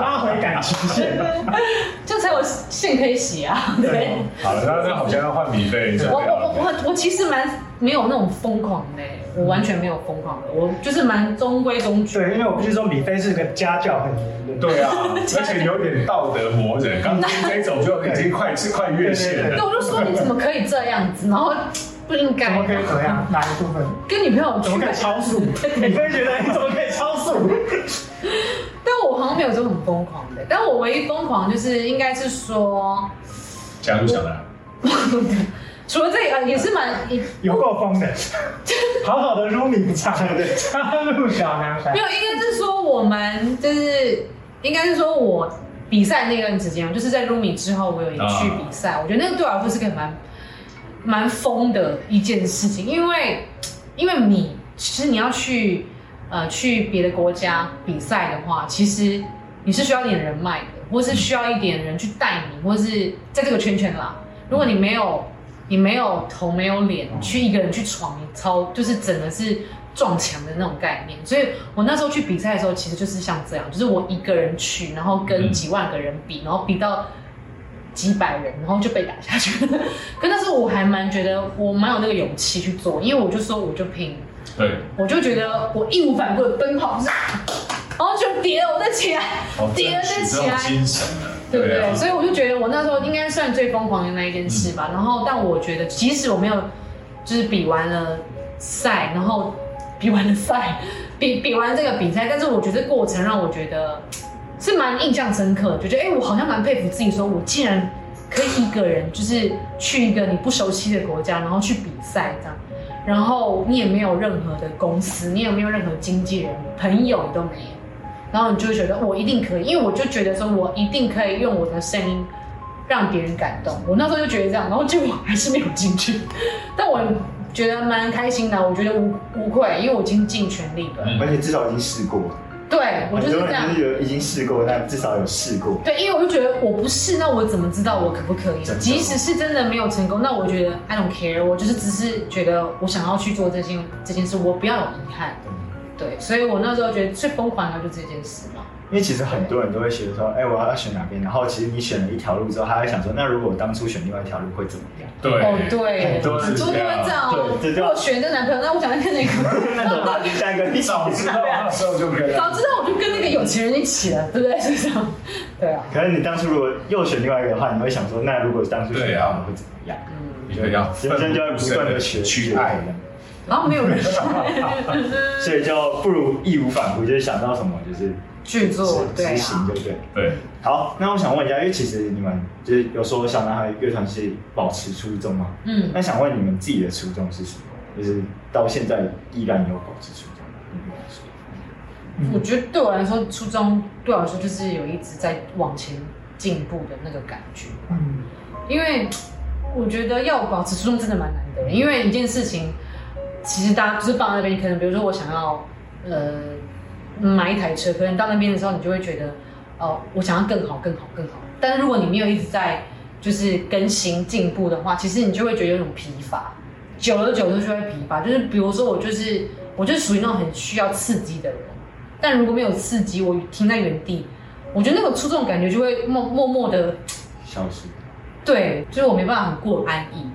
拉回感情线。这才有线可以洗啊。对，好了，那那好像要换米费，我我我我我其实蛮没有那种疯狂的，我完全没有疯狂的，我就是蛮中规中矩。对，因为我必须说，米菲是个家教很严的。对啊，而且有点道德魔人，刚刚这种就已经快是快越线对，了。我就说你怎么可以这样子，然后不应该怎么可以怎么样？哪一部分？跟女朋友去怎么可以超速？你会觉得你怎么可以超速？但我好像没有这种很疯狂的，但我唯一疯狂就是应该是说，加入小南，除了这个呃也是蛮也 有够疯的，好好的 Rumi 不唱，加入小男孩没。有，应该是说我们就是应该是说我比赛那段时间，就是在 Rumi 之后，我有一去比赛，我觉得那个对我来说是个蛮蛮疯的一件事情，因为因为你其实你要去呃去别的国家比赛的话，其实你是需要一点人脉的，或是需要一点人去带你，或是在这个圈圈啦。如果你没有你没有头没有脸，去一个人去闯，你超就是整个是撞墙的那种概念。所以我那时候去比赛的时候，其实就是像这样，就是我一个人去，然后跟几万个人比，然后比到几百人，然后就被打下去。可那时候我还蛮觉得我蛮有那个勇气去做，因为我就说我就拼，对，我就觉得我义无反顾的奔跑，然后就跌了，我再起来，好跌了再起来对不对？啊所以我就觉得我那时候应该算最疯狂的那一件事吧。然后，但我觉得即使我没有就是比完了赛，然后比完了赛，比比完这个比赛，但是我觉得过程让我觉得是蛮印象深刻的，就觉得哎，我好像蛮佩服自己，说我竟然可以一个人就是去一个你不熟悉的国家，然后去比赛这样。然后你也没有任何的公司，你也没有任何经纪人、朋友，你都没有。然后你就会觉得我一定可以，因为我就觉得说我一定可以用我的声音让别人感动。我那时候就觉得这样，然后结果还是没有进去，但我觉得蛮开心的，我觉得无无愧，因为我已经尽全力了。嗯而且至少已经试过，对我就是这样有已经试过，但至少有试过。对，因为我就觉得我不试，那我怎么知道我可不可以即使是真的没有成功，那我觉得 I don't care，我就是只是觉得我想要去做这件这件事，我不要有遗憾。对，所以我那时候觉得最疯狂的就是这件事嘛。因为其实很多人都会觉得说，哎、我要选哪边？然后其实你选了一条路之后，他会想说，那如果我当初选另外一条路会怎么样？对哦，对，很多很多都会这样哦。对如果选这男朋友，那我想再跟哪个。那怎么办？下一个你早知道那时候就可以。早知道我就跟那个有钱人一起了，对不对？是这样。对啊，可是你当初如果又选另外一个的话，你会想说，那如果当初选他们会怎么样？嗯，一个要人生就会不断的学去爱，然后没有人 所以就不如义无反顾，就是想到什么就是去做，执对啊。执行，对不对？对，好，那我想问一下，因为其实你们就是有说小男孩乐团是保持初衷嘛？嗯，那想问你们自己的初衷是什么？就是到现在依然有保持初衷吗？对你们来说我觉得对我来说，初衷对我来说就是有一直在往前进步的那个感觉。嗯，因为我觉得要保持初衷真的蛮难的，因为一件事情其实大家就是放在那边，可能比如说我想要呃买一台车，可能到那边的时候，你就会觉得哦，我想要更好、更好、更好。但是如果你没有一直在就是更新进步的话，其实你就会觉得有种疲乏，久而久之就会疲乏。就是比如说我就是我就是属于那种很需要刺激的人，但如果没有刺激，我停在原地，我觉得那个出众感觉就会默默默的。消失。对，就是我没办法很过安逸，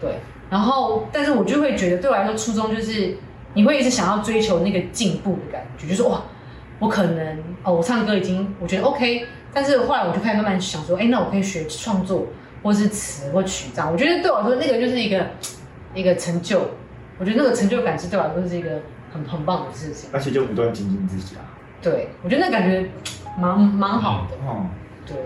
对。然后，但是我就会觉得，对我来说，初衷就是你会一直想要追求那个进步的感觉，就是哇，我可能哦，我唱歌已经我觉得 OK，但是后来我就开始慢慢想说，哎，那我可以学创作，或是词或曲这样。我觉得对我来说，那个就是一个一个成就，我觉得那个成就感是对我来说是一个很很棒的事情。而且就不断精进自己啊。对，我觉得那感觉蛮蛮好的。哦，对。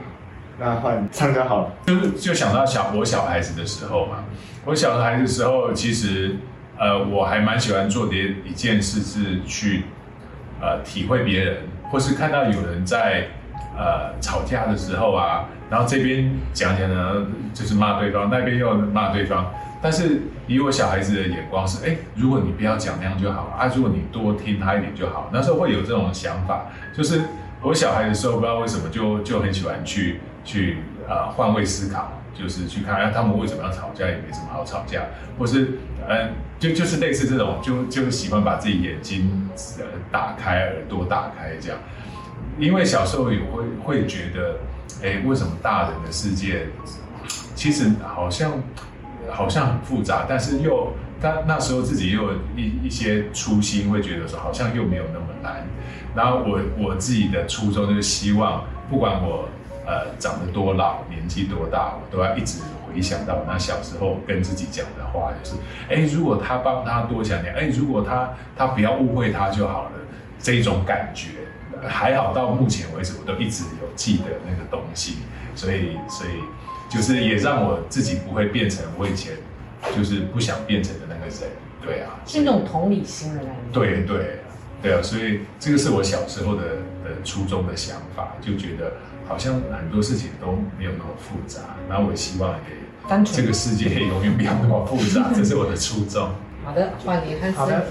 那换唱歌好了，就就想到小我小孩子的时候嘛，我小孩子的时候，其实呃我还蛮喜欢做的一件事是去呃体会别人，或是看到有人在呃吵架的时候啊，然后这边讲讲呢就是骂对方，那边又骂对方，但是以我小孩子的眼光是，哎，如果你不要讲那样就好了啊，如果你多听他一点就好，那时候会有这种想法，就是我小孩的时候不知道为什么就就很喜欢去。去啊换位思考，就是去看，啊，他们为什么要吵架，也没什么好吵架，或是，嗯，就就是类似这种，就就喜欢把自己眼睛呃打开，耳朵打开这样，因为小时候也会会觉得，哎，为什么大人的世界其实好像好像很复杂，但是又，但那时候自己又一一些初心，会觉得说好像又没有那么难，然后我我自己的初衷就是希望，不管我。呃，长得多老，年纪多大，我都要一直回想到那小时候跟自己讲的话，就是，哎，如果他帮他多想点，哎，如果他他不要误会他就好了，这种感觉，还好到目前为止我都一直有记得那个东西，所以所以就是也让我自己不会变成我以前就是不想变成的那个人，对啊，是那种同理心的感觉，对对对啊，所以这个是我小时候的的初衷的想法，就觉得。好像很多事情都没有那么复杂，然后我希望也这个世界永远不要那么复杂，这是我的初衷。好的，换你开始。好的，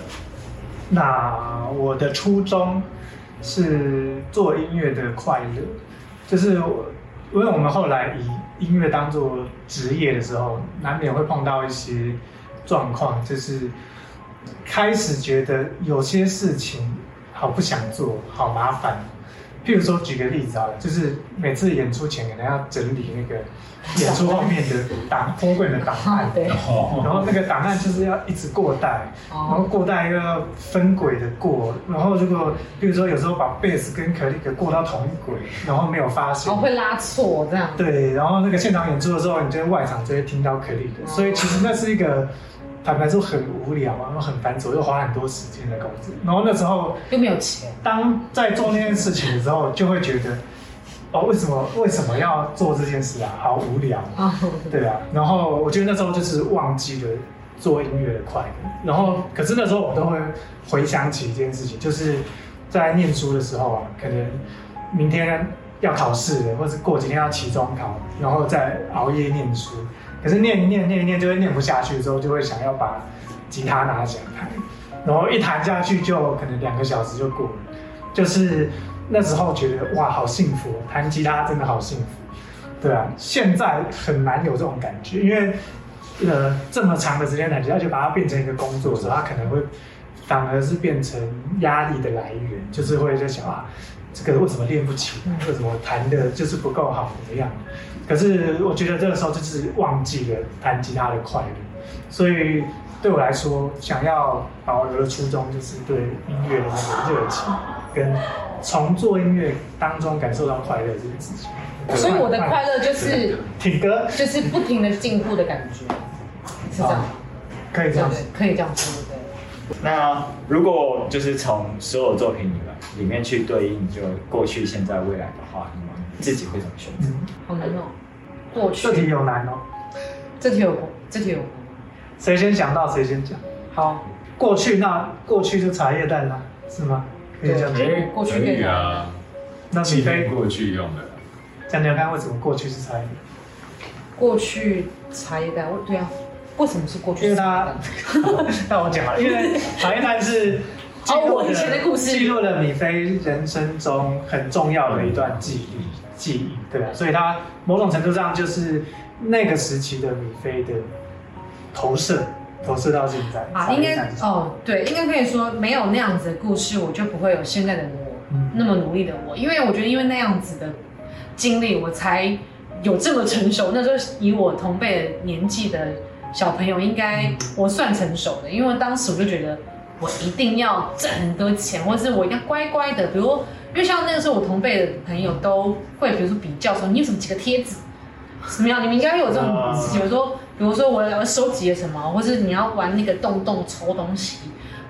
那我的初衷是做音乐的快乐，就是因为我们后来以音乐当做职业的时候，难免会碰到一些状况，就是开始觉得有些事情好不想做，好麻烦。譬如说，举个例子啊，就是每次演出前可能要整理那个演出后面的档货柜的档案，对，然后那个档案就是要一直过带，然后过带又要分轨的过，然后如果譬如说有时候把贝斯跟可丽格过到同一轨，然后没有发现，哦，会拉错这样，对，然后那个现场演出的时候，你就在外场就会听到可丽的，所以其实那是一个。坦白说很无聊啊，然后很繁琐，又花很多时间的工作。然后那时候又没有钱。当在做那件事情的时候，就会觉得，哦，为什么为什么要做这件事啊？好无聊啊！对啊。然后我觉得那时候就是忘记了做音乐的快乐。然后可是那时候我都会回想起一件事情，就是在念书的时候啊，可能明天要考试，或者过几天要期中考，然后再熬夜念书。可是念一念念一念就会念不下去，之后就会想要把吉他拿起来弹，然后一弹下去就可能两个小时就过了。就是那时候觉得哇，好幸福，弹吉他真的好幸福。对啊，现在很难有这种感觉，因为呃这么长的时间弹吉他，就把它变成一个工作的时候，它可能会反而是变成压力的来源，就是会在想啊，这个为什么练不起来，为什么弹的就是不够好，怎么样？可是我觉得这个时候就是忘记了弹吉他的快乐，所以对我来说，想要保留的初衷就是对音乐的那个热情，跟从做音乐当中感受到快乐这件事情。所以我的快乐就是听歌，就是不停的进步的感觉，是这样，可以这样，可以这样说，对。那如果就是从所有作品里面里面去对应，就过去、现在、未来的话，你们自己会怎么选择？好难哦，过去。这题有难哦，这题有，这题有。谁先想到谁先讲。好，过去那过去就茶叶蛋啦，是吗？可以这样讲。过去可以啊。那你非过去用的。讲讲看为什么过去是茶叶？过去茶叶蛋，我对啊。为什么是过去？因为它，那我讲了，因为茶叶蛋是记录哦我以前的故事记录了米菲人生中很重要的一段记忆，记忆，对啊，所以他某种程度上就是那个时期的米菲的投射，投射到现在啊，应该哦，对，应该可以说没有那样子的故事，我就不会有现在的我，嗯那么努力的我。因为我觉得，因为那样子的经历，我才有这么成熟。那时候以我同辈的年纪的小朋友，应该我算成熟的，因为当时我就觉得我一定要挣很多钱，或是我一定要乖乖的。比如，因为像那个时候我同辈的朋友都会，比如说比较说你有什么几个贴纸。怎么样？你们应该有这种事情，比如说，比如说我要收集了什么，或是你要玩那个洞洞抽东西。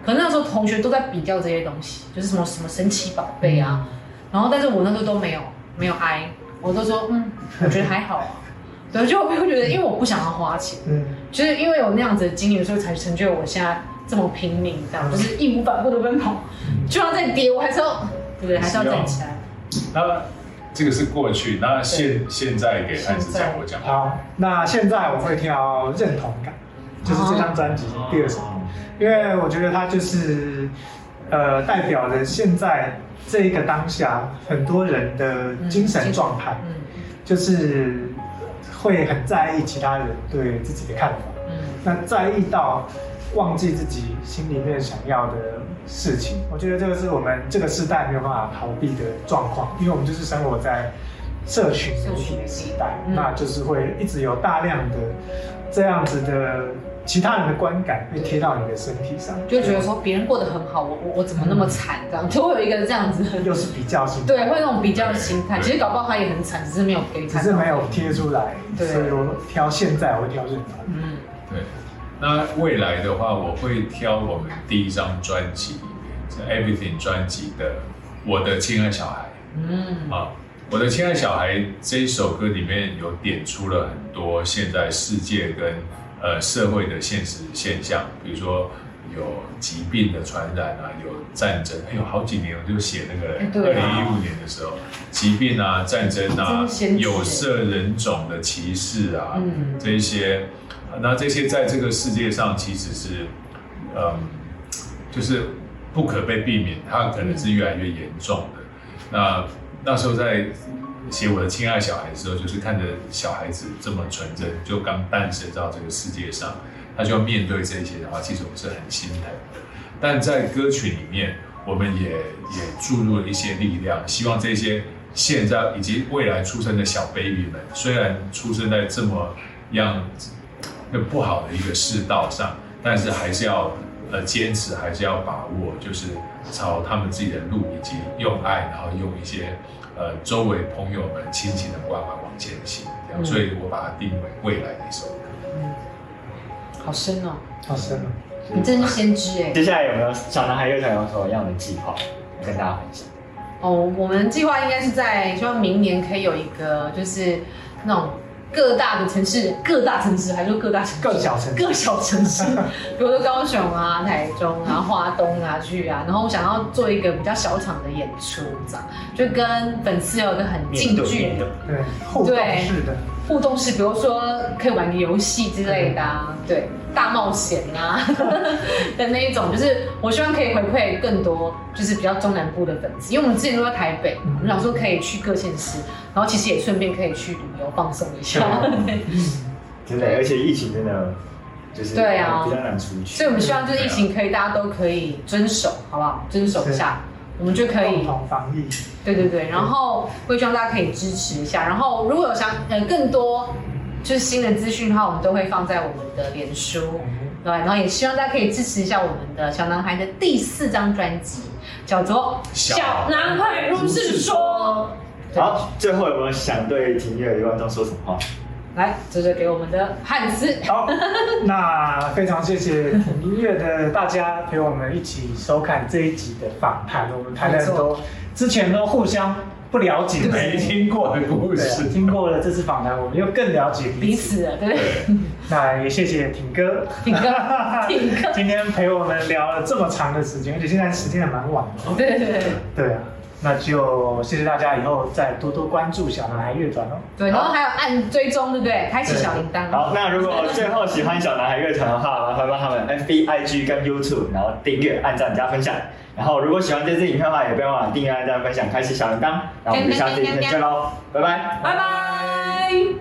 可能那时候同学都在比较这些东西，就是什么什么神奇宝贝啊。然后，但是我那时候都没有没有挨，我都说嗯，我觉得还好啊。对，就我会觉得，因为我不想要花钱，嗯，就是因为有那样子的经历，所以才成就我现在这么拼命，这样就是义无反顾的奔跑。就算再跌，我还是要，对不对？还是要站起来。那这个是过去，那现现在给汉斯讲，我讲。好，那现在我会挑认同感，就是这张专辑第二首，因为我觉得它就是呃代表了现在这一个当下很多人的精神状态，嗯。就是会很在意其他人对自己的看法，嗯。那在意到忘记自己心里面想要的事情，我觉得这个是我们这个时代没有办法逃避的状况，因为我们就是生活在社群媒体的时代，嗯那就是会一直有大量的这样子的其他人的观感被贴到你的身体上，就觉得说别人过得很好，我我我怎么那么惨？这样 就会有一个这样子的，又是比较心，对，会有那种比较的心态。其实搞不好他也很惨，只是没有给你看到。只是没有贴出来，所以我挑现在我会挑认同。嗯，对，那未来的话，我会挑我们第一张专辑里面，是 Everything 专辑的《我的亲爱小孩》。嗯。啊，我的亲爱小孩这一首歌里面有点出了很多现在世界跟呃社会的现实现象，比如说有疾病的传染啊，有战争，哎呦好几年我就写那个哎二零一五年的时候，疾病啊、战争啊有色人种的歧视啊，嗯。这一些，那这些在这个世界上其实是，嗯，就是不可被避免，它可能是越来越严重的。那那时候在写我的亲爱小孩的时候，就是看着小孩子这么纯真，就刚诞生到这个世界上，他就要面对这些的话，其实我是很心疼的。但在歌曲里面，我们也也注入了一些力量，希望这些现在以及未来出生的小 baby 们，虽然出生在这么样子那不好的一个世道上，但是还是要呃坚持，还是要把握，就是朝他们自己的路，以及用爱，然后用一些呃周围朋友们、亲情的关怀往前行。这样，嗯所以我把它定为未来的一首歌。好深哦，好深哦。你真是先知哎。接下来有没有小男孩又想有什么样的计划跟大家分享？哦，我们计划应该是在希望明年可以有一个就是那种各大的城市，各大城市还是说各大城市，各小城市。各小城市，比如说高雄啊、台中啊、花东啊去啊，然后我想要做一个比较小场的演出，这样就跟粉丝有一个很近距离的。对，互动式的，互动式，比如说可以玩个游戏之类的啊，对，大冒险啊 的那一种，就是我希望可以回馈更多，就是比较中南部的粉丝，因为我们之前都在台北，我们想说可以去各县市，然后其实也顺便可以去旅游放松一下，对 真的，而且疫情真的就是对啊。比较难出去。所以我们希望就是疫情可以大家都可以遵守，好不好？遵守一下，我们就可以共同防疫。对对对，然后会希望大家可以支持一下，然后如果有想呃更多就是新的资讯的话，我们都会放在我们的脸书，对，然后也希望大家可以支持一下我们的小男孩的第四张专辑，叫做《小小男孩如是说》。好，最后有没有想对听乐的观众说什么话？来，这是给我们的汉斯。好，那非常谢谢挺音乐的大家陪我们一起收看这一集的访谈。我们谈了很多之前都互相不了解、没听过的故对啊事，听过了这次访谈，我们又更了解彼彼此。此了，对不对？那也谢谢挺哥，挺哥 挺哥今天陪我们聊了这么长的时间，而且现在时间也蛮晚的。对对对对，对啊，那就谢谢大家，以后再多多关注小男孩乐团哦。对，然后还有按追踪，对不对？开启小铃铛。好，那如果最后喜欢小男孩乐团的话，麻烦帮他们 FB、IG 跟 YouTube，然后订阅、按赞、加分享。然后如果喜欢这支影片的话，也不要忘了订阅、按赞、分享、开启小铃铛。然后我们就下次影片见喽，拜拜。拜拜。